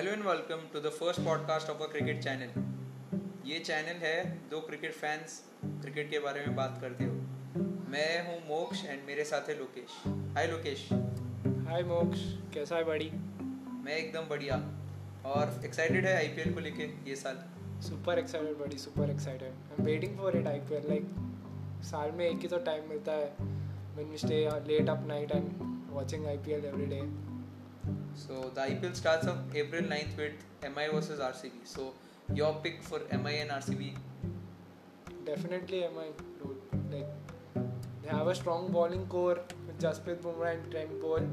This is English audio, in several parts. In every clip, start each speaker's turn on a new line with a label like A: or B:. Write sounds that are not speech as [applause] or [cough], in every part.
A: Hello and welcome to the first podcast of a cricket channel ये channel है दो cricket fans cricket के बारे में बात करते हो। मैं हूँ मोक्ष एंड मेरे साथ है लोकेश। हाय लोकेश।
B: हाय मोक्ष कैसा है बड़ी?
A: मैं एकदम बढ़िया। और एक्साइटेड है आईपीएल को लेके ये साल।
B: सुपर एक्साइटेड बड़ी super excited I am waiting for it IPL like साल में एक ही तो टाइम मिलता है। When we stay late up night and watching IPL every day
A: So the IPL starts on April 9th with MI versus RCB. So your pick for MI and RCB?
B: Definitely MI dude. Like they have a strong bowling core with Jasprit Bumrah and Trent Boult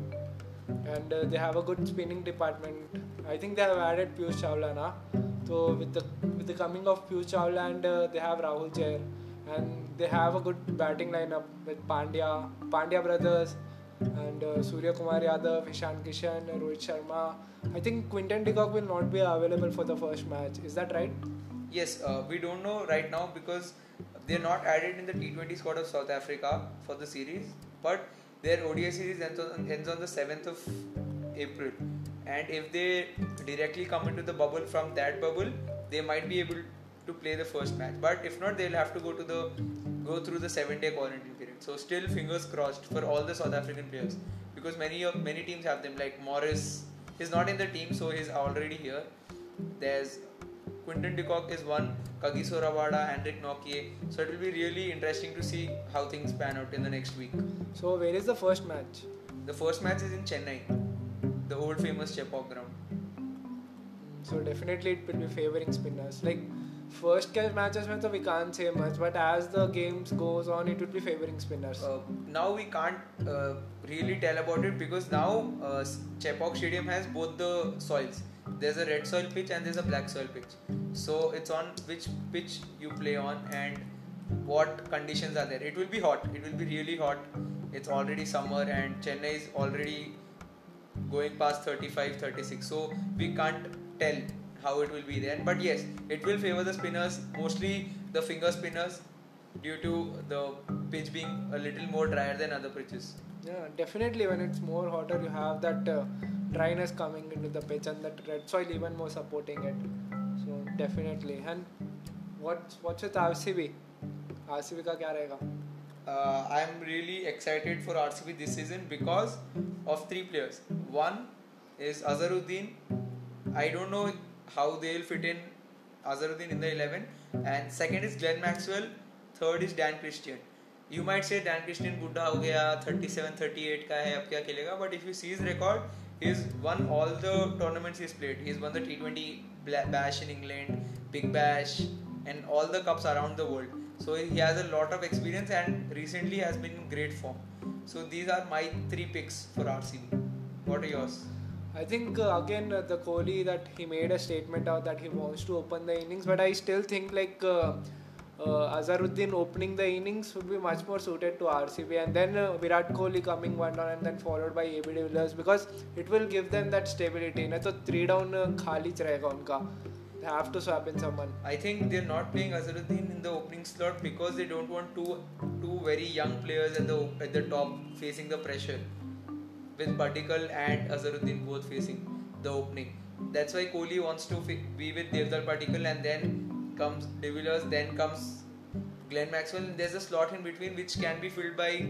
B: and uh, they have a good spinning department. I think they have added Piyush Chawla na. So with the with the coming of Piyush Chawla and uh, they have Rahul Jair and they have a good batting lineup with Pandya, Pandya brothers and uh, Surya Kumar Yadav, Ishan Kishan, Rohit Sharma. I think Quinton de Kock will not be available for the first match. Is that right?
A: Yes, uh, we don't know right now because they're not added in the T20 squad of South Africa for the series, but their ODI series ends on, ends on the 7th of April. And if they directly come into the bubble from that bubble, they might be able to play the first match. But if not, they'll have to go to the go through the seven day quarantine. So still fingers crossed for all the South African players because many of many teams have them. Like Morris is not in the team, so he's already here. There's Quinton de Kock is one, Kagiso Rabada, Anrich Nortje. So it will be really interesting to see how things pan out in the next week.
B: So where is the first match?
A: The first match is in Chennai, the old famous Chepauk ground.
B: So definitely it will be favoring spinners. Like first catch matches mein, we can't say much, but as the games goes on, it would be favoring spinners.
A: Uh, now we can't uh, really tell about it because now uh, Chepauk Stadium has both the soils. There's a red soil pitch and there's a black soil pitch. So it's on which pitch you play on and what conditions are there. It will be hot. It will be really hot. It's already summer and Chennai is already going past 35 36 so we can't tell how it will be there but yes it will favor the spinners mostly the finger spinners due to the pitch being a little more drier than other pitches
B: yeah, definitely when it's more hotter, you have that uh, dryness coming into the pitch and that red soil even more supporting it. So definitely. And what's what's with RCB? RCB का क्या रहेगा?
A: uh, I'm really excited for RCB this season because of three players. One is Azharuddin. I don't know how they'll fit in Azharuddin in the 11. And second is Glenn Maxwell. Third is Dan Christian. You might say Dan Christian बुढ़ा हो गया 37 38 का है अब क्या खेलेगा but if you see his record he's won all the tournaments he's played he's won the T20 Bash in England Big Bash and all the cups around the world so he has a lot of experience and recently has been in great form. So these are my three picks for RCB. What are yours?
B: I think uh, again uh, the Kohli that he made a statement out that he wants to open the innings, but I still think like uh, uh Azharuddin opening the innings would be much more suited to RCB, and then uh, Virat Kohli coming one down and then followed by AB de Villiers because it will give them that stability. ना तो three down uh, khali रहेगा They have to swap in someone.
A: I think they're not playing Azharuddin in the opening slot because they don't want two two very young players at the at the top facing the pressure with Padikkal and Azharuddin both facing the opening. That's why Kohli wants to be with Devdutt Padikkal and then comes De Villiers, then comes Glenn Maxwell. And there's a slot in between which can be filled by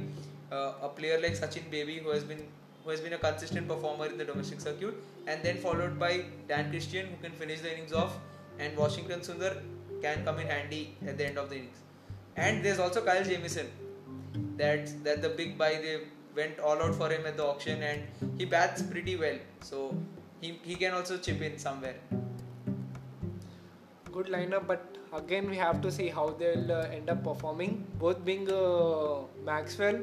A: uh, a player like Sachin Baby who has been who has been a consistent performer in the domestic circuit, and then followed by Dan Christian who can finish the innings off, and Washington Sundar can come in handy at the end of the innings. And there's also Kyle Jamieson. That's that the big buy they went all out for him at the auction, and he bats pretty well. So he he can also chip in somewhere.
B: Good lineup, but again we have to see how they'll uh, end up performing. Both being uh, Maxwell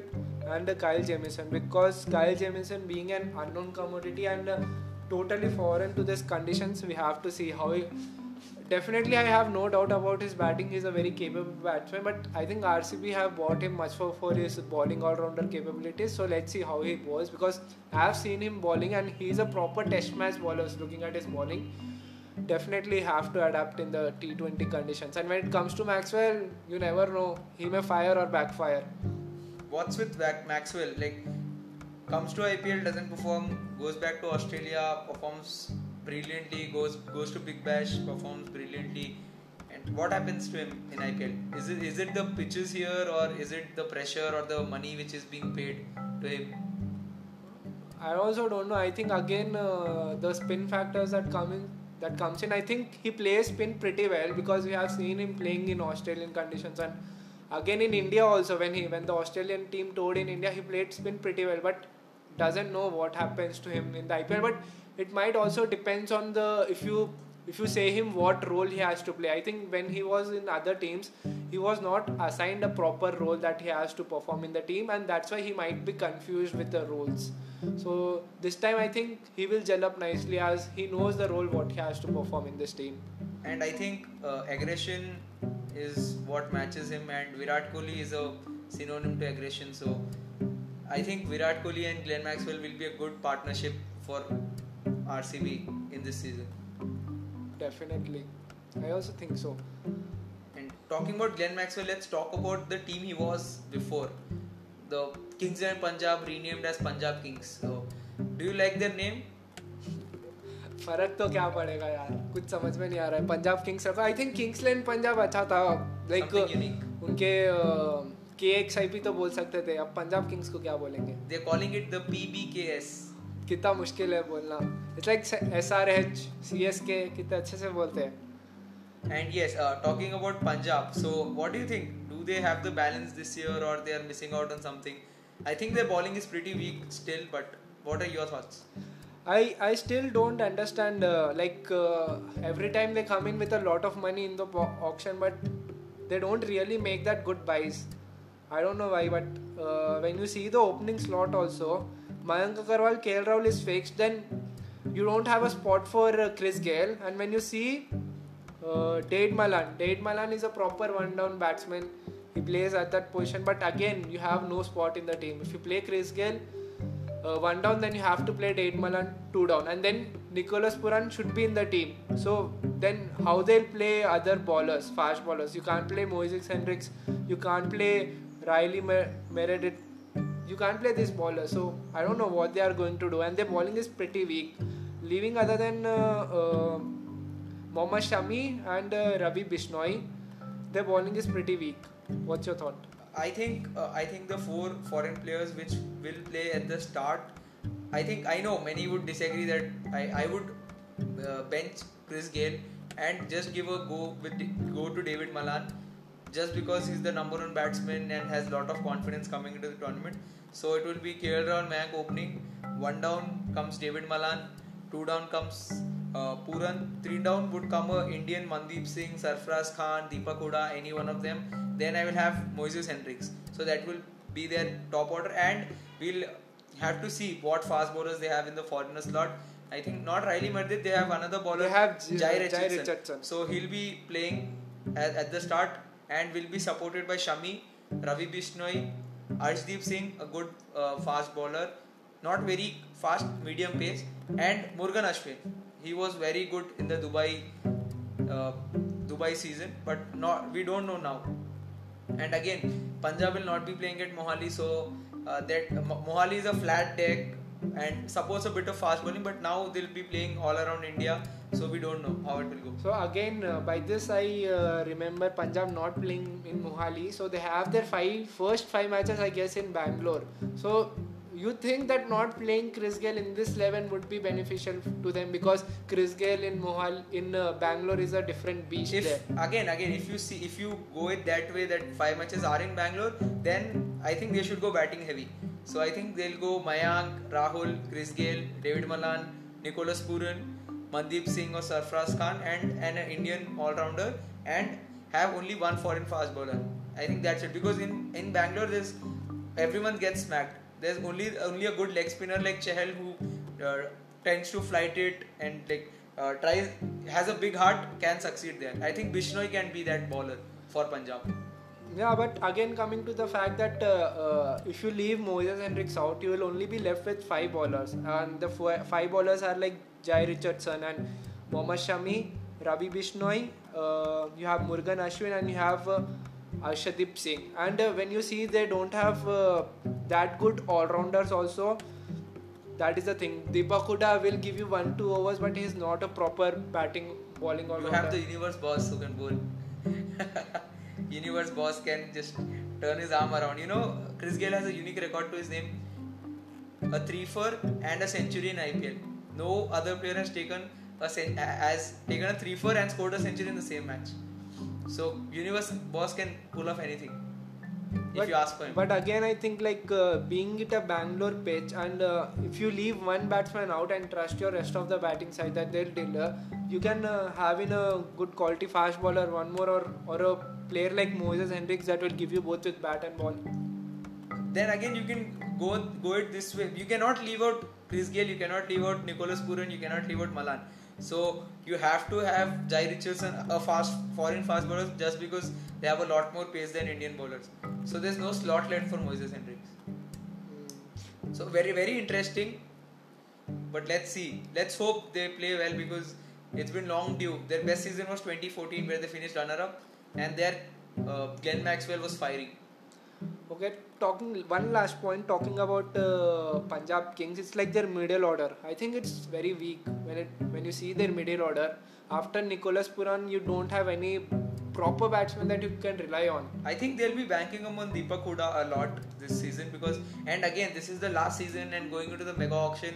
B: and uh, Kyle Jamieson, because Kyle Jamieson being an unknown commodity and uh, totally foreign to these conditions, we have to see how he. Definitely, I have no doubt about his batting. He's a very capable batsman, but I think RCB have bought him much for, for his bowling all-rounder capabilities. So let's see how he bowls because I have seen him bowling and he's a proper Test match bowler. Looking at his bowling, definitely have to adapt in the T20 conditions. And when it comes to Maxwell, you never know. He may fire or backfire.
A: What's with Maxwell? Like, comes to IPL, doesn't perform, goes back to Australia, performs brilliantly, goes goes to Big Bash, performs brilliantly. And what happens to him in IPL? Is it is it the pitches here, or is it the pressure or the money which is being paid to him?
B: I also don't know. I think again uh, the spin factors that come in that comes in. I think he plays spin pretty well because we have seen him playing in Australian conditions and again in India also when he when the Australian team toured in India he played spin pretty well but doesn't know what happens to him in the IPL but it might also depends on the if you if you say him what role he has to play. I think when he was in other teams he was not assigned a proper role that he has to perform in the team and that's why he might be confused with the roles. So this time i think he will gel up nicely as he knows the role what he has to perform in this team.
A: And i think uh, aggression is what matches him and virat kohli is a synonym to aggression. So i think virat kohli and glenn maxwell will be a good partnership for rcb in this season
B: Definitely. I also think so.
A: And talking about Glenn Maxwell, let's talk about the team he was before. The Kings and Punjab renamed as Punjab Kings. So, do you like their name?
B: फ़र्क तो क्या पड़ेगा यार कुछ समझ में नहीं आ रहा है पंजाब किंग्स रखा I think Kings eleven Punjab अच्छा था लाइक उनके के एक्स आई पी तो बोल सकते थे अब पंजाब किंग्स को क्या बोलेंगे
A: they calling it the P B K S
B: कितना मुश्किल है बोलना। It's like S R H C S K कितने अच्छे से बोलते हैं।
A: And yes talking about Punjab so what do think do they have the balance this year और they are missing out on something I think their bowling is pretty weak still but what are your thoughts
B: I I still don't understand like every time they come in with a lot of money in the auction but they don't really make that good buys I don't know why but when you see the opening slot also Mayank Agarwal, KL Rahul is fixed, then you don't have a spot for uh, Chris Gayle. And when you see uh, David Malan, David Malan is a proper one down batsman. He plays at that position, but again, you have no spot in the team. If you play Chris Gayle, uh, one down, then you have to play David Malan two down, and then Nicholas Pooran should be in the team. So then, how they'll play other bowlers, fast bowlers? You can't play Moises Henriques, you can't play Riley Mer- Meredith you can't play this bowler. So I don't know what they are going to do. And their bowling is pretty weak. Leaving other than uh, uh, Mohammad Shami and uh, Ravi Bishnoi, their bowling is pretty weak. What's your thought?
A: I think uh, I think the four foreign players which will play at the start. I think I know many would disagree that I I would uh, bench Chris Gayle and just give a go with go to David Malan just because he's the number one batsman and has a lot of confidence coming into the tournament. So it will be KL Rahul Mayank opening. One down comes David Malan. Two down comes uh, Pooran. Three down would come Indian Mandeep Singh, Sarfraz Khan, Deepak Hooda, any one of them. Then I will have Moises Henriques. So that will be their top order, and we'll have to see what fast bowlers they have in the foreigner slot. I think not Riley Meredith, they have another bowler.
B: They have Jhye, Richardson. Richardson.
A: So he'll be playing at, at the start and will be supported by Shami, Ravi Bishnoi, Arshdeep Singh, a good uh, fast bowler, not very fast, medium pace, and Murugan Ashwin. He was very good in the Dubai uh, Dubai season, but not we don't know now. And again, Punjab will not be playing at Mohali, so uh, that Mohali is a flat deck and supports a bit of fast bowling, but now they'll be playing all around India so we don't know how it will go.
B: So again, uh, by this I uh, remember Punjab not playing in Mohali, so they have their five first five matches I guess in Bangalore. So you think that not playing Chris Gayle in this 11 would be beneficial to them because Chris Gayle in Mohal in uh, Bangalore is a different beast
A: if,
B: there.
A: Again, again, if you see if you go it that way that five matches are in Bangalore, then I think they should go batting heavy. So I think they'll go Mayank, Rahul, Chris Gayle, David Malan, Nicholas Pooran, Mandeep Singh or Sarfraz Khan and, and an Indian all-rounder and have only one foreign fast bowler. I think that's it because in, in Bangalore there's everyone gets smacked. There's only only a good leg spinner like Chahal who uh, tends to flight it and like uh, tries has a big heart can succeed there. I think Bishnoi can be that bowler for Punjab.
B: Yeah, but again coming to the fact that uh, uh, if you leave Moises Henriques out, you will only be left with five bowlers, and the five bowlers are like Jhye Richardson and Mohammad Shami, Ravi Bishnoi, uh, you have Murugan Ashwin, and you have uh, Arshdeep Singh. And uh, when you see they don't have uh, that good all rounders also, that is the thing. Deepak Hooda will give you one two overs, but he's not a proper batting bowling all rounder.
A: You have the universe boss who can bowl. [laughs] universe boss can just turn his arm around. You know, Chris Gayle has a unique record to his name. A three for and a century in IPL. No other player has taken a has taken a three for and scored a century in the same match. So universe boss can pull off anything. If
B: But-
A: you ask for him.
B: But again, I think like uh, being it a Bangalore pitch, and uh, if you leave one batsman out and trust your rest of the batting side that they'll deliver, you can uh, have in a good quality fast bowler one more or or a player like Moises Henriques that will give you both with bat and ball.
A: then again you can go go it this way. You cannot leave out Chris Gayle, you cannot leave out Nicholas Pooran, you cannot leave out Malan. So you have to have Jhye Richardson, a fast foreign fast bowler, just because they have a lot more pace than Indian bowlers. So there's no slot left for Moises Henriques. So very very interesting. But let's see. Let's hope they play well because it's been long due. Their best season was 2014 where they finished runner up, and their uh, Glenn Maxwell was firing.
B: Okay, talking one last point talking about uh, Punjab Kings. It's like their middle order. I think it's very weak when it when you see their middle order. After Nicholas Pooran, you don't have any proper batsman that you can rely on.
A: I think they'll be banking on Deepak Hooda a lot this season because, and again, this is the last season and going into the mega auction,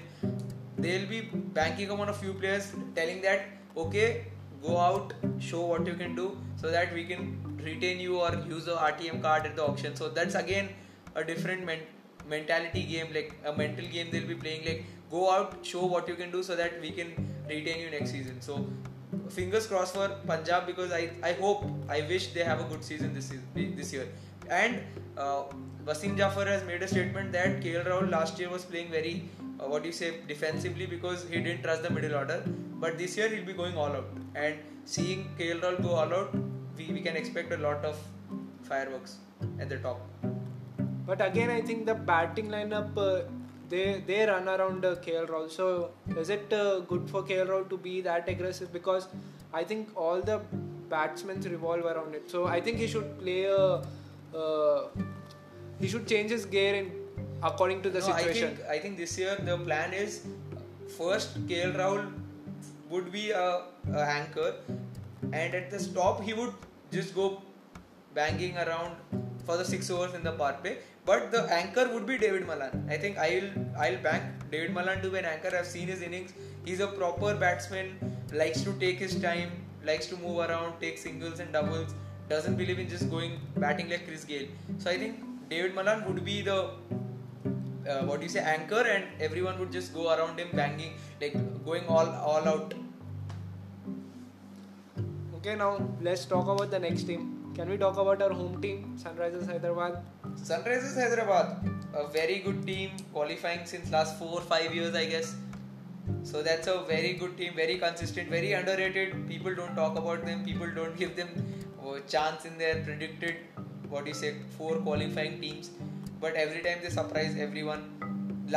A: they'll be banking on a few players, telling that okay, go out, show what you can do, so that we can retain you or use a RTM card at the auction. So that's again a different men- mentality game, like a mental game they'll be playing. Like go out, show what you can do, so that we can retain you next season. So fingers crossed for Punjab because I, I hope I wish they have a good season this season, this year. And uh, Wasim Jaffer has made a statement that KL Rahul last year was playing very uh, what do you say defensively because he didn't trust the middle order. But this year he'll be going all out. And seeing KL Rahul go all out, we, we can expect a lot of fireworks at the top.
B: But again, I think the batting lineup uh, they they run around uh, KL Rahul. So is it uh, good for KL Rahul to be that aggressive? Because I think all the batsmen revolve around it. So I think he should play a. Uh, he should change his gear in according to the
A: No,
B: situation.
A: I think I think this year the plan is first KL Rahul would be a, a anchor, and at the stop he would just go banging around for the six overs in the power play. But the anchor would be David Malan. I think I'll I'll bank David Malan to be an anchor. I've seen his innings. He's a proper batsman. Likes to take his time. Likes to move around, take singles and doubles. Doesn't believe in just going batting like Chris Gayle. So I think David Malan would be the uh, what do you say anchor and everyone would just go around him banging like going all all out
B: Okay, now let's talk about the next team. Can we talk about our home team, Sunrisers Hyderabad?
A: sunrisers hyderabad a very good team qualifying since last 4 5 years i guess. So that's a very good team very consistent very underrated. People don't talk about them people don't give them a chance in their predicted what do you say four qualifying teams. But every time they surprise everyone.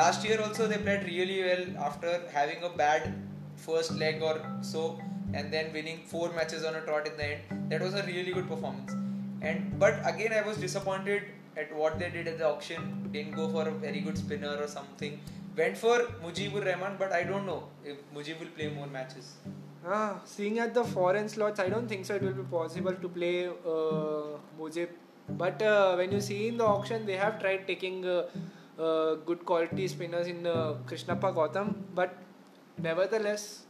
A: Last year also they played really well after having a bad first leg or so and then winning four matches on a trot in the end that was a really good performance and but again i was disappointed at what they did at the auction didn't go for a very good spinner or something went for mujibur rahman but i don't know if mujib will play more matches
B: Ah, seeing at the foreign slots, I don't think so. It will be possible to play uh, Mujib. But uh, when you see in the auction, they have tried taking uh, uh, good quality spinners in uh, Krishnappa Gautam. But nevertheless,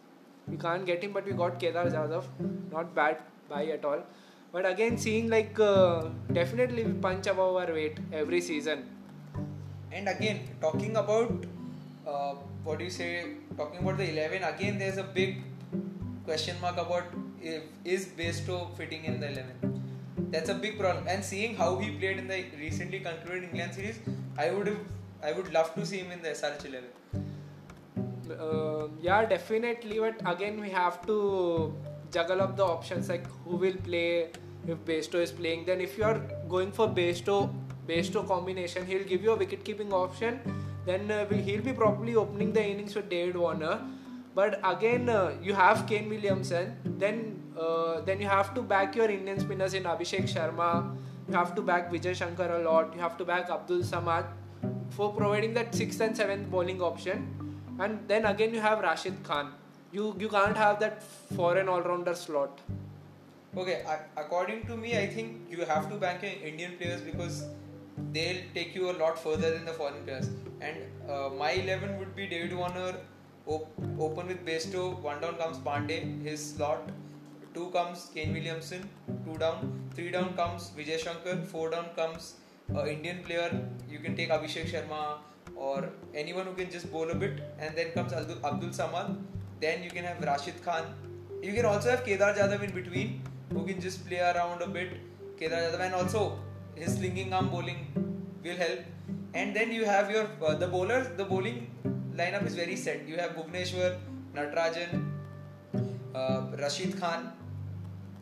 B: we can't get him. But we got Kedar Jadhav. Not bad buy at all. But again, seeing like uh, definitely we punch above our weight every season.
A: and again talking about uh, what do you say talking about the 11 again there's a big question mark about if, is Bairstow fitting in the 11 that's a big problem and seeing how he played in the recently concluded England series I would have I would love to see him in the SRH 11
B: uh, yeah, definitely. But again, we have to juggle up the options like who will play if Bairstow is playing. Then, if you are going for Bairstow, Bairstow combination, he'll give you a wicket keeping option. Then uh, he'll be probably opening the innings with David Warner. But again, uh, you have Kane Williamson. Then, uh, then you have to back your Indian spinners in Abhishek Sharma. You have to back Vijay Shankar a lot. You have to back Abdul Samad. for providing that sixth and seventh bowling option. And then again you have Rashid Khan. You you can't have that foreign all-rounder slot.
A: Okay, according to me, I think you have to bank in Indian players because they'll take you a lot further than the foreign players. And uh, my 11 would be David Warner, op- open with Bairstow, one down comes Pandey, his slot, two comes Kane Williamson, two down, three down comes Vijay Shankar, four down comes uh, Indian player. You can take Abhishek Sharma or anyone who can just bowl a bit, and then comes Abdul, Abdul Samad. Then you can have Rashid Khan. You can also have Kedar Jadhav in between who can just play around a bit. Kedar Jadhav and also his slinging arm bowling will help. And then you have your uh, the bowlers. The bowling lineup is very set. You have Bhuvneshwar, Natarajan, uh, Rashid Khan,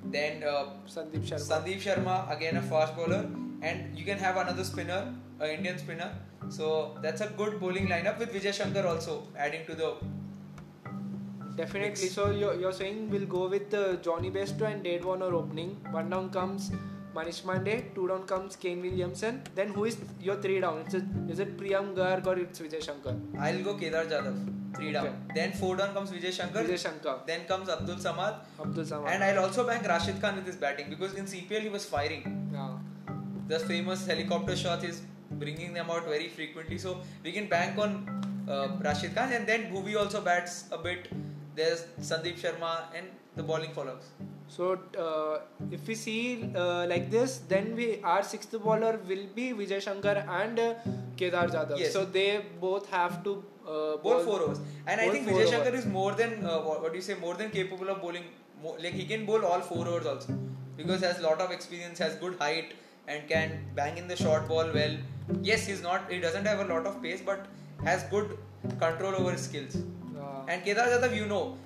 A: then uh,
B: Sandeep Sharma.
A: Sandeep Sharma again a fast bowler, and you can have another spinner, an Indian spinner. So that's a good bowling lineup with Vijay Shankar also adding to the
B: Definitely. Mix. So you're, you're saying we'll go with uh, Jonny Bairstow and Dave Warner opening. One down comes Manish Pandey. Two down comes Kane Williamson. Then who is your three down? Is it, is it Priyam Garg or it's Vijay Shankar?
A: I'll go Kedar Jadhav. Three down. Okay. Then four down comes Vijay Shankar.
B: Vijay Shankar.
A: Then comes Abdul Samad.
B: Abdul Samad.
A: And I'll also bank Rashid Khan with his batting because in CPL he was firing.
B: Yeah.
A: The famous helicopter shot is bringing them out very frequently. So we can bank on uh, Rashid Khan and then Bhuvi also bats a bit there's Sandeep Sharma and the bowling follows.
B: So uh, if we see uh, like this, then we our sixth bowler will be Vijay Shankar and uh, Kedar Jadhav.
A: Yes.
B: So they both have to uh,
A: bowl four overs. And I think Vijay Shankar is more than uh, what, do you say? More than capable of bowling. More, like he can bowl all four overs also because has a lot of experience, has good height, and can bang in the short ball well. Yes, he's not. He doesn't have a lot of pace, but has good control over his skills. And Kedar Jadhav, you know,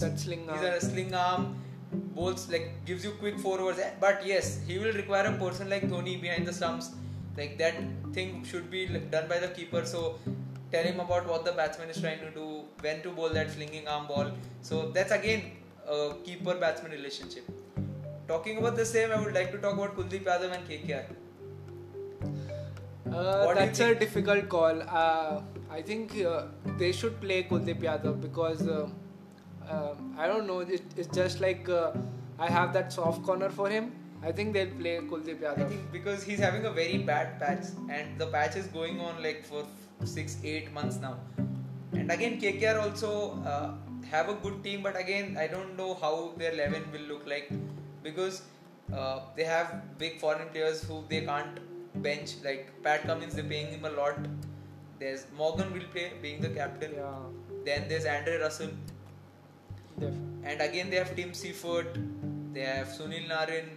B: that sling arm.
A: He's a sling arm, bowls like gives you quick four overs. Eh, but yes, he will require a person like Dhoni behind the stumps. Like that thing should be done by the keeper. So tell him about what the batsman is trying to do, when to bowl that slinging arm ball. So that's again a keeper batsman relationship. Talking about the same, I would like to talk about Kuldeep Yadav and KKR.
B: Uh, that's a difficult call. Uh, I think uh, they should play Kuldeep Yadav because uh, uh, I don't know. It, it's just like uh, I have that soft corner for him. I think they'll play Kuldeep Yadav.
A: I think because he's having a very bad patch, and the patch is going on like for six, eight months now. And again, KKR also uh, have a good team, but again, I don't know how their eleven will look like because uh, they have big foreign players who they can't bench. Like Pat Cummins, they're paying him a lot there's Morgan will play being the captain.
B: Yeah.
A: Then there's Andre Russell.
B: Def.
A: And again they have Tim Seifert, they have Sunil Narine,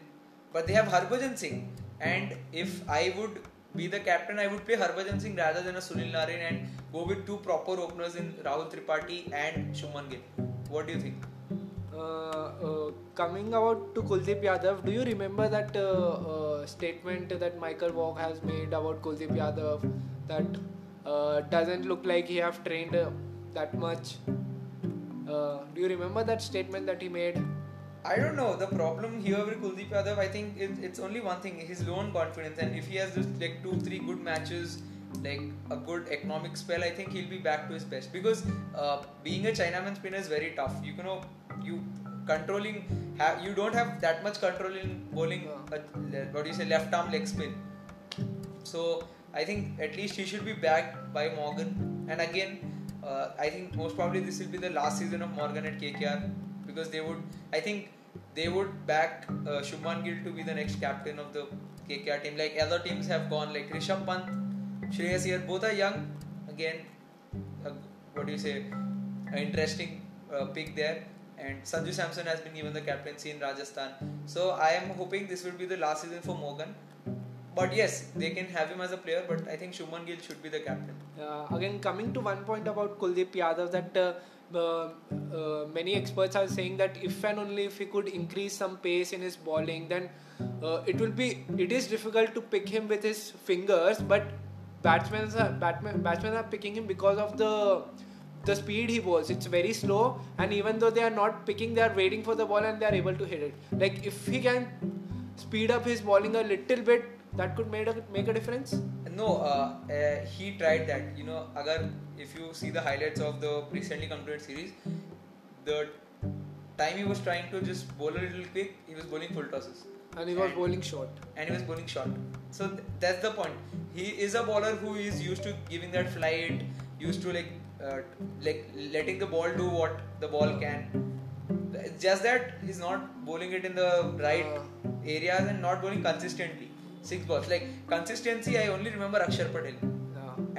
A: but they have Harbhajan Singh. And if I would be the captain, I would play Harbhajan Singh rather than a Sunil Narine and go with two proper openers in Rahul Tripathi and Shubman Gill. What do you think?
B: Uh, uh, coming about to Kuldeep Yadav, do you remember that uh, statement that Michael Vaughan has made about Kuldeep Yadav that doesn't look like he have trained that much. Do you remember that statement that he made?
A: I don't know. The problem here with Kuldeep Yadav, I think it, it's only one thing: his low on confidence. And if he has just like two, three good matches, like a good economic spell, I think he'll be back to his best. Because uh, being a Chinaman spinner is very tough. You know, you controlling, have you don't have that much control in bowling. Uh, what do you say, left arm leg spin. So I think at least he should be backed by Morgan. And again, uh, I think most probably this will be the last season of Morgan at KKR because they would, I think they would back uh, Shubman Gill to be the next captain of the KKR team. Like other teams have gone, like Rishabh Pant, Shreyas Iyer, both are young. Again, uh, what do you say? An interesting uh, pick there. And Sanju Samson has been given the captaincy in Rajasthan. So I am hoping this will be the last season for Morgan. But yes, they can have him as a player, but I think Shubman Gill should be the captain.
B: Uh, again, coming to one point about Kuldeep Yadav, that uh, uh, many experts are saying that if and only if he could increase some pace in his bowling, then uh, it will be. It is difficult to pick him with his fingers, but batsmen are batsmen, batsmen are picking him because of the the speed he bowls. It's very slow, and even though they are not picking, they are waiting for the ball and they are able to hit it. Like if he can speed up his bowling a little bit that could make a, make a difference?
A: No, uh, uh, he tried that. You know, agar if you see the highlights of the recently concluded series, the time he was trying to just bowl a little quick, he was bowling full tosses.
B: And he was bowling short.
A: And he was bowling short. So th- that's the point. He is a bowler who is used to giving that flight, used to like uh, like letting the ball do what the ball can. It's just that he's not bowling it in the right
B: Uh.
A: areas and not bowling consistently. Six balls. Like consistency, I only remember Akshar Patel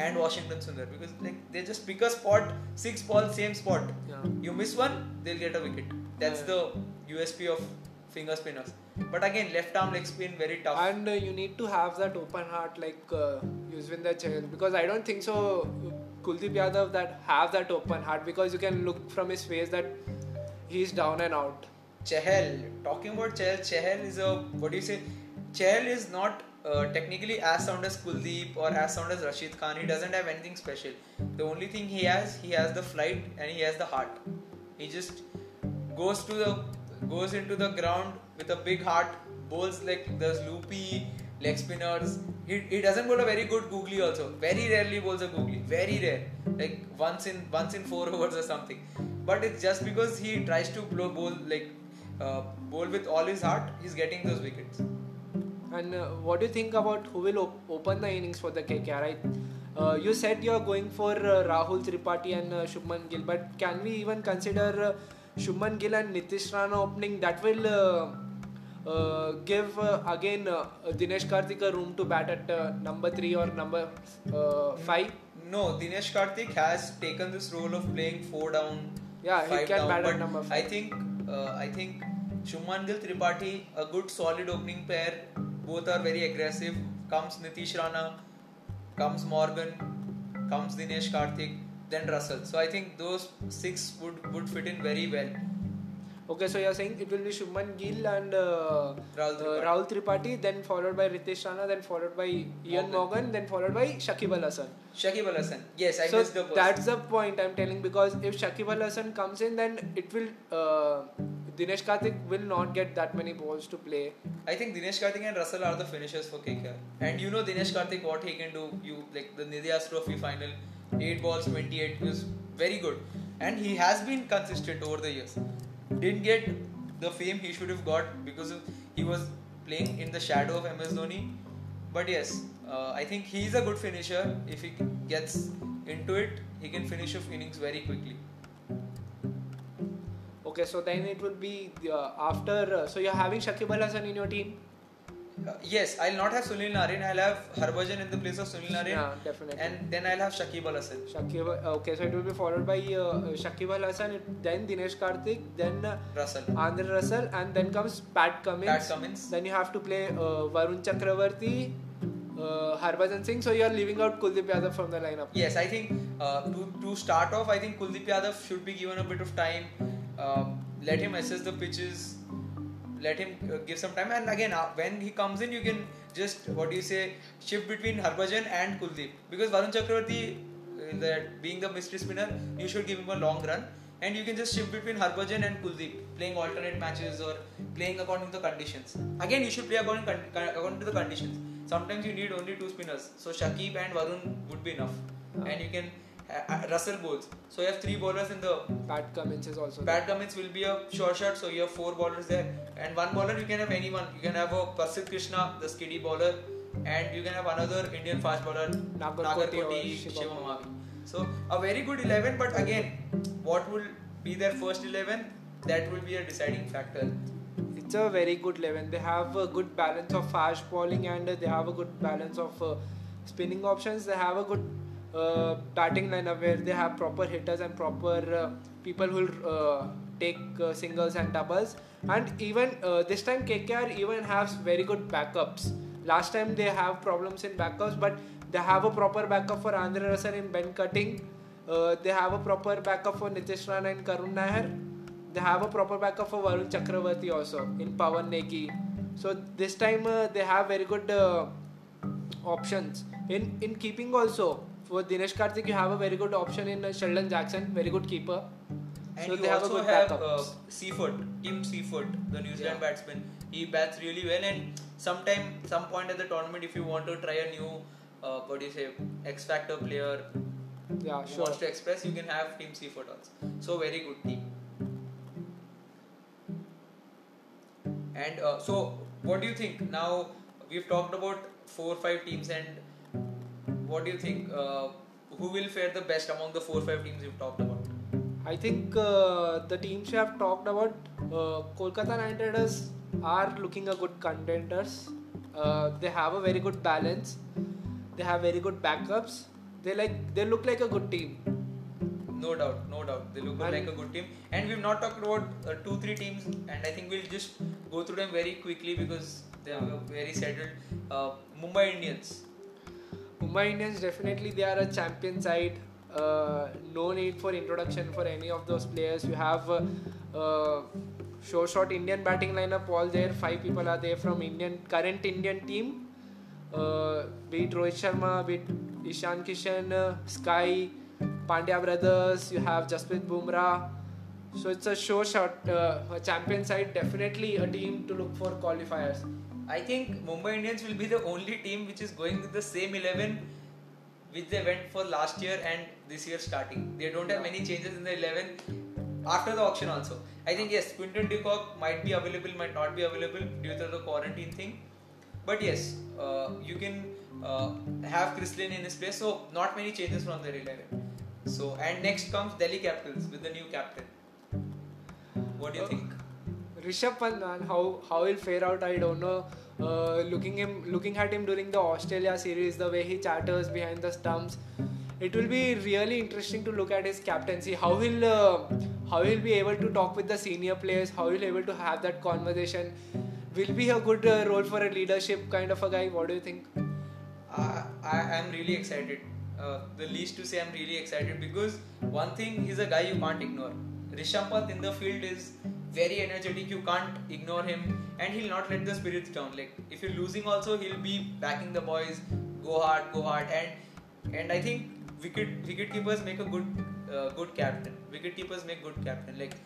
A: and Washington Sundar because like they just pick a spot, six balls, same spot.
B: Yeah.
A: You miss one, they'll get a wicket. That's
B: Yeah.
A: the USP of finger spinners. But again, left arm leg spin very tough.
B: And uh, you need to have that open heart like uh, Yuzvendra Chahal because I don't think so. Kuldeep Yadav that have that open heart because you can look from his face that he's down and out.
A: Chahal, talking about Chahal, Chahal is a what do you say? Chahal is not uh, technically as sound as Kuldeep or as sound as Rashid Khan. He doesn't have anything special. The only thing he has, he has the flight and he has the heart. He just goes to the goes into the ground with a big heart, bowls like there's loopy leg spinners. He, he doesn't bowl a very good googly also. Very rarely bowls a googly. Very rare. Like once in once in four [laughs] overs or something. But it's just because he tries to blow bowl like uh, bowl with all his heart, he's getting those wickets.
B: And uh, what do you think about who will op- open the innings for the KKR? Right? Uh, you said you're going for uh, Rahul Tripathi and uh, Shubman Gill, but can we even consider uh, Shubman Gill and Nitish Rana opening? That will uh, uh, give uh, again uh, Dinesh Karthik a room to bat at uh, number three or number uh, five.
A: No, Dinesh Karthik has taken this role of playing four down,
B: Yeah, he can
A: down.
B: bat at number
A: I think uh, I think Shubman Gill Tripathi, a good solid opening pair. Both are very aggressive. Comes Nitish Rana, comes Morgan, comes Dinesh Karthik, then Russell. So I think those six would would fit in very well.
B: Okay, so you're saying it will be Shubman Gill and uh,
A: Rahul
B: uh,
A: Tripathi.
B: Rahul Tripathi, then followed by Ritesh Rana, then followed by Ian
A: Morgan.
B: Morgan, then followed by Shakib Al Hasan.
A: Shakib Al Hasan. Yes, I
B: so
A: missed the person.
B: that's the point I'm telling because if Shakib Al Hasan comes in, then it will uh, Dinesh Karthik will not get that many balls to play.
A: I think Dinesh Karthik and Russell are the finishers for KKR. And you know Dinesh Karthik what he can do. You like the Nidahas Trophy final, eight balls, 28 he was very good, and he has been consistent over the years. Didn't get the fame he should have got because of, he was playing in the shadow of MS Dhoni. But yes, uh, I think he's a good finisher. If he gets into it, he can finish off innings very quickly.
B: Okay, so then it will be uh, after. Uh, so you're having Shakib Al Hasan in your team.
A: Uh, yes, I'll not have Sunil Narine. I'll have Harbhajan in the place of Sunil Narine,
B: Yeah, definitely.
A: and then I'll have Shakib Al Hasan.
B: Shakib, okay, so it will be followed by uh, Shakib Al Hasan, then Dinesh Karthik, then uh,
A: Russell.
B: Andre Russell, and then comes Pat Cummins.
A: Pat Cummins.
B: Then you have to play uh, Varun Chakravarthy, uh, Harbhajan Singh. So you are leaving out Kuldeep Yadav from the lineup.
A: Yes, I think uh, to, to start off, I think Kuldeep Yadav should be given a bit of time. Um, let him assess the pitches. Let him uh, give some time. And again, uh, when he comes in, you can just what do you say shift between Harbhajan and Kuldeep because Varun Chakravarthy, uh, that being the mystery spinner, you should give him a long run. And you can just shift between Harbhajan and Kuldeep, playing alternate matches or playing according to the conditions. Again, you should play according, according to the conditions. Sometimes you need only two spinners. So Shakib and Varun would be enough. And you can Russell bowls. So you have three bowlers in the
B: Pat Cummins is also
A: Pat Cummins will be a sure shot. So you have four bowlers there, and one bowler you can have anyone. You can have a Prasidh Krishna, the skiddy bowler, and you can have another Indian fast bowler,
B: Nagarkoti or Shivam
A: Shivam
B: Mavi.
A: Mavi. So a very good eleven, but again, what will be their first eleven? That will be a deciding factor.
B: It's a very good 11. They have a good balance of fast bowling and they have a good balance of uh, spinning options. They have a good uh, batting lineup where they have proper hitters and proper uh, people who will uh, take uh, singles and doubles. And even uh, this time, KKR even has very good backups. Last time they have problems in backups, but they have a proper backup for Andre Russell in Ben Cutting. Uh, they have a proper backup for Nitish Rana and Karun Nair. They have a proper backup for Varun Chakravarthy also in Pawan Negi. So this time they have very good options. In in keeping also for Dinesh Karthik you have a very good option in uh, Sheldon Jackson, very good keeper.
A: And
B: so
A: you
B: they have a
A: also
B: good
A: have uh, Seifert, Tim Seifert, the New Zealand
B: Yeah.
A: batsman. He bats really well, and sometime, some point at the tournament, if you want to try a new, uh, what do you say, X Factor player
B: yeah,
A: who
B: sure.
A: wants to express, you can have Tim Seifert also. So very good team. And uh, so, what do you think? Now we've talked about four or five teams, and what do you think? Uh, who will fare the best among the four or five teams you've talked about?
B: I think uh, the teams we have talked about, uh, Kolkata Knight Riders are looking a good contenders. Uh, they have a very good balance. They have very good backups. They like they look like a good team.
A: No doubt, no doubt. They look
B: And-
A: like a good team. And we've not talked about uh, two, three teams, and I think we'll just go through them very quickly because they are very settled. Uh, Mumbai Indians.
B: Mumbai Indians definitely they are a champion side. Uh, no need for introduction for any of those players. You have uh, uh, show shot Indian batting lineup all there. Five people are there from Indian current Indian team. Uh, be it Rohit Sharma, be it Ishan Kishan, uh, Sky, Pandya brothers. You have Jasprit Bumrah. So it's a show shot, a champion side. Definitely a team to look for qualifiers.
A: I think Mumbai Indians will be the only team which is going with the same 11 which they went for last year and this year starting. They don't have many changes in the 11 after the auction also. I think yes, Quinton de Kock might be available, might not be available due to the quarantine thing. But yes, uh, you can uh, have Chris Lynn in his place. So not many changes from the 11. So and next comes Delhi Capitals with the new captain. What do you
B: Uh,
A: think?
B: Rishabh Pant, man, how how he'll fare out, I don't know. Uh, looking him, looking at him during the Australia series, the way he chatters behind the stumps, it will be really interesting to look at his captaincy. How he'll uh, how he'll be able to talk with the senior players. How he'll be able to have that conversation. Will be a good uh, role for a leadership kind of a guy. What do you think?
A: I, I am really excited. Uh, the least to say, I'm really excited because one thing, he's a guy you can't ignore. Rishabh Pant in the field is very energetic. You can't ignore him, and he'll not let the spirits down. Like if you're losing, also he'll be backing the boys. Go hard, go hard, and and I think wicket wicket keepers make a good uh, good captain. Wicket keepers make good captain. Like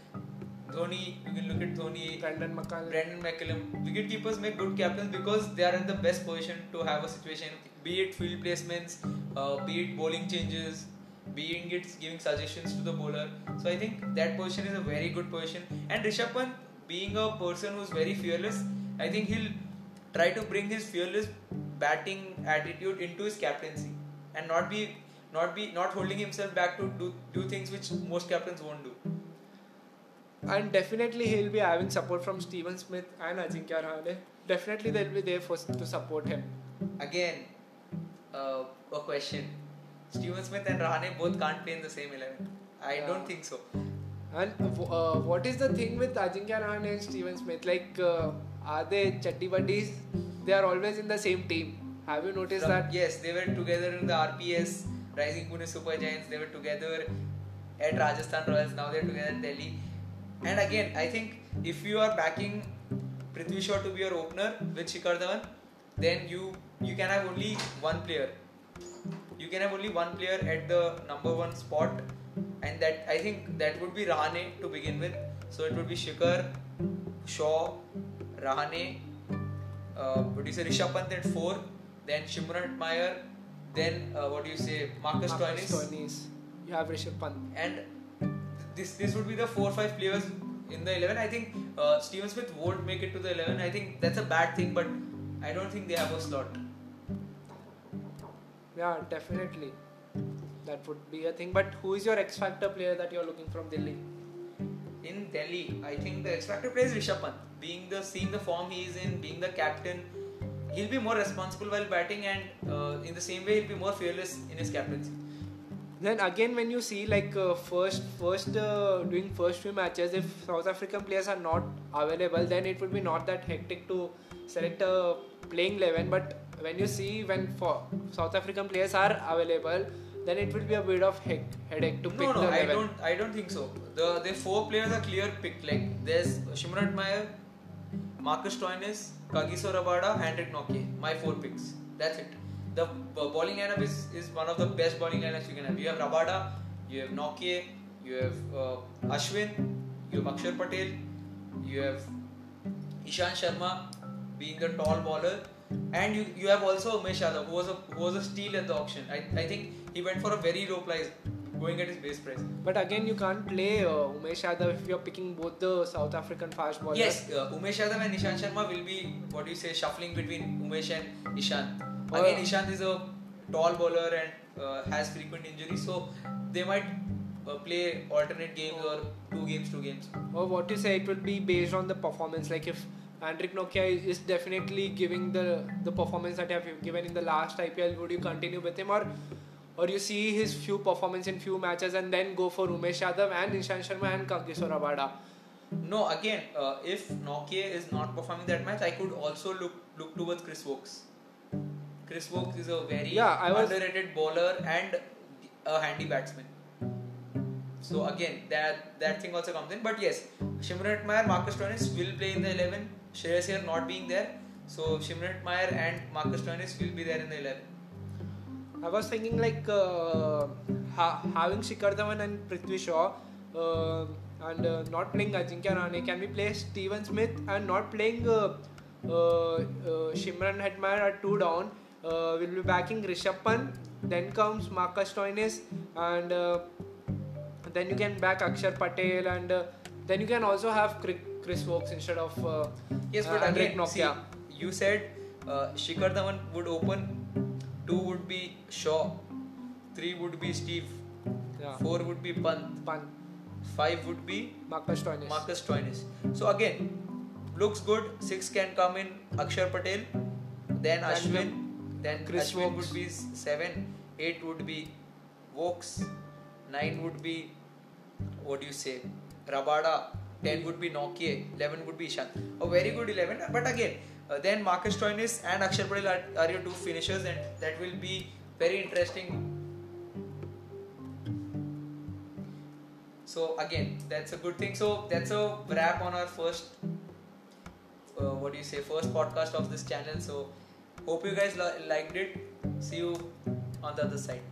A: Dhoni, you can look at Dhoni.
B: Brendan McCullum.
A: Brendan McCullum. Wicket keepers make good captains because they are in the best position to have a situation, be it field placements, uh, be it bowling changes, being it giving suggestions to the bowler. So I think that position is a very good position. And Rishabh Pant, being a person who's very fearless, I think he'll try to bring his fearless batting attitude into his captaincy and not be not be not holding himself back to do do things which most captains won't do.
B: And definitely he'll be having support from Steven Smith and Ajinkya Rahane. Definitely they'll be there for to support him.
A: Again, uh, a question. Steven Smith and Rahane both can't play in the same 11. I
B: Yeah.
A: don't think so.
B: And uh, what is the thing with Ajinkya Rahane and Steven Smith? Like, uh, are they chatty buddies? They are always in the same team. Have you noticed
A: From-
B: that?
A: Yes, they were together in the RPS, Rising Pune Super Giants. They were together at Rajasthan Royals. Now they're together at Delhi. And again, I think if you are backing Prithvi Shaw to be your opener with Shikhar Dhawan, then you you can have only one player. You can have only one player at the number one spot, and that I think that would be Rahane to begin with. So it would be Shikhar, Shaw, Rahane, uh, what do you say, Rishabh Pant at four, then Shimron Hetmyer, then uh, what do you say, Marcus,
B: Marcus
A: Stoinis,
B: Stoinis. You have Rishabh Pant.
A: and this this would be the four or five players in the eleven. I think uh, Steven Smith won't make it to the eleven. I think that's a bad thing, but I don't think they have a slot.
B: Yeah, definitely. That would be a thing. But who is your X Factor player that you're looking from Delhi?
A: In Delhi, I think the X Factor player is Rishabh Pant. Being the seeing the form he is in, being the captain, he'll be more responsible while batting, and uh, in the same way, he'll be more fearless in his captaincy.
B: Then again, when you see like uh, first, first uh, doing first few matches, if South African players are not available, then it would be not that hectic to select a playing eleven. But when you see when for South African players are available, then it will be a bit of heck, headache to pick
A: no, no,
B: the
A: I
B: 11.
A: don't. I don't think so. The the four players are clear picked. Like there's Shimron Hetmyer, Marcus Stoinis, Kagiso Rabada, Anrich Nortje. My four picks. That's it. The bowling lineup is, is one of the best bowling lineups you can have. You have Rabada, you have Nortje, you have uh, Ashwin, you have Akshar Patel, you have Ishant Sharma being the tall bowler, and you, you have also Umesh Yadav who was a who was a steal at the auction. I, I think he went for a very low price, going at his base price.
B: But again, you can't play uh, Umesh Yadav if you're picking both the South African fast bowlers.
A: Yes, uh, Umesh Yadav and Ishant Sharma will be what do you say shuffling between Umesh and
B: Ishant.
A: Again. Ishant is a tall bowler and uh, has frequent injuries, so they might uh, play alternate games or two games, two games.
B: Or what do you say, it will be based on the performance. Like if Anrich Nortje is definitely giving the the performance that you have given in the last IPL, would you continue with him or? Or you see his few performance in few matches and then go for Umesh Yadav and Ishant Sharma and Kagiso Rabada.
A: No, again, uh, if Nortje is not performing that match, I could also look look towards Chris Woakes. Chris Woakes is a very
B: Yeah, I was-
A: underrated bowler and a handy batsman. So again, that that thing also comes in. But yes, Shimron Meyer, Marcus Stoinis will play in the eleven. Shreyas here not being there, so Shimron Meyer and Marcus Stoinis will be there in the eleven.
B: I was thinking like uh, ha- having Shikhar Dhawan and Prithvi Shaw uh, and uh, not playing Ajinkya Rahane. Can we play Steven Smith and not playing uh, uh, uh, Shimron Hetmyer at two down? Uh, we'll be backing Rishabh Pant. Then comes Marcus Stoinis and then you can back Akshar Patel and then you can also have Chris, Woakes instead of uh,
A: Yes,
B: uh,
A: but
B: Anrich
A: again, see,
B: Nortje.
A: you said uh, Shikhar Dhawan would open. Two would be Shaw. Three would be Steve.
B: yeah.
A: Four would be Pant.
B: Pant,
A: Five would be
B: Marcus Stoinis.
A: Marcus Stoinis. So again, looks good. Six can come in Akshar Patel, then
B: Then
A: Ashwin, then
B: Chris
A: Ashwin
B: Woakes.
A: would be seven. Eight would be Woakes. Nine would be what do you say? Rabada. Ten would be Nortje. Eleven would be Ishant. A very good eleven. But again, uh, then Marcus Stoinis and Akshar Patel are, are your two finishers, and that will be very interesting. So again, that's a good thing. So that's a wrap on our first, uh, what do you say, first podcast of this channel. So hope you guys li- liked it. See you on the other side.